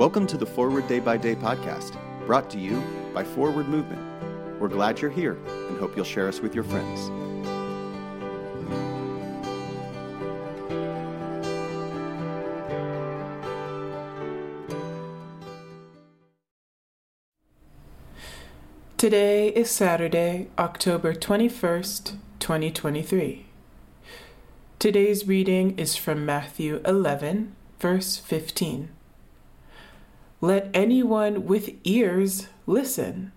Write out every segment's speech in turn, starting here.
Welcome to the Forward Day by Day podcast, brought to you by Forward Movement. We're glad you're here and hope you'll share us with your friends. Today is Saturday, October 21st, 2023. Today's reading is from Matthew 11, verse 15. Let anyone with ears listen.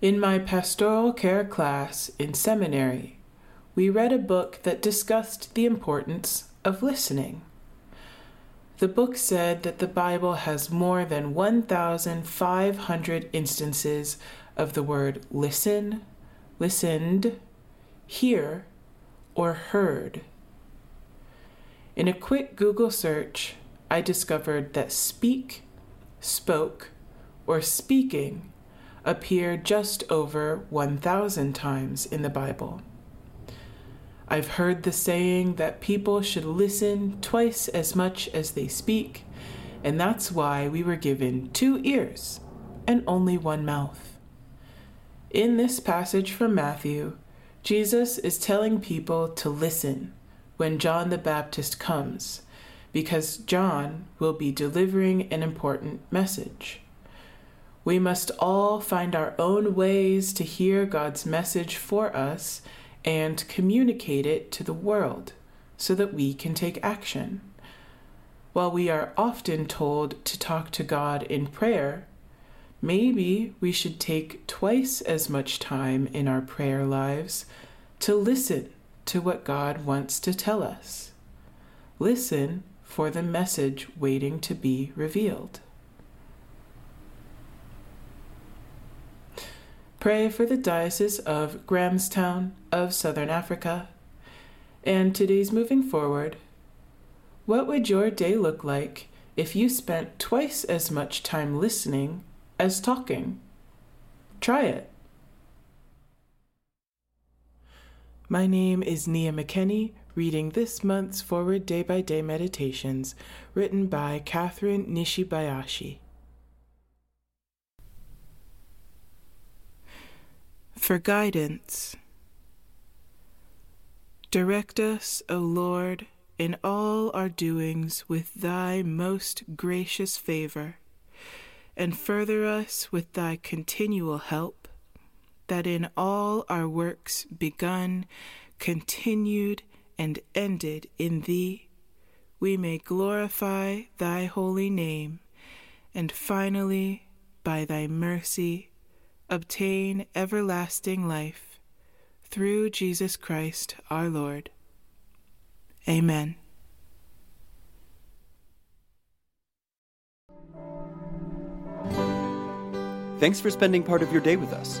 In my pastoral care class in seminary, we read a book that discussed the importance of listening. The book said that the Bible has more than 1,500 instances of the word listen, listened, hear, or heard. In a quick Google search, I discovered that speak, spoke, or speaking appear just over 1,000 times in the Bible. I've heard the saying that people should listen twice as much as they speak, and that's why we were given two ears and only one mouth. In this passage from Matthew, Jesus is telling people to listen when John the Baptist comes, because John will be delivering an important message. We must all find our own ways to hear God's message for us and communicate it to the world so that we can take action. While we are often told to talk to God in prayer, maybe we should take twice as much time in our prayer lives to listen to what God wants to tell us. Listen for the message waiting to be revealed. Pray for the Diocese of Grahamstown of Southern Africa. And today's moving forward. What would your day look like if you spent twice as much time listening as talking? Try it. My name is Nia McKenney, reading this month's Forward Day by Day Meditations, written by Kathryn Nishibayashi. For guidance, direct us, O Lord, in all our doings with thy most gracious favor, and further us with thy continual help that in all our works begun, continued, and ended in Thee, we may glorify Thy holy name, and finally, by Thy mercy, obtain everlasting life, through Jesus Christ our Lord. Amen. Thanks for spending part of your day with us.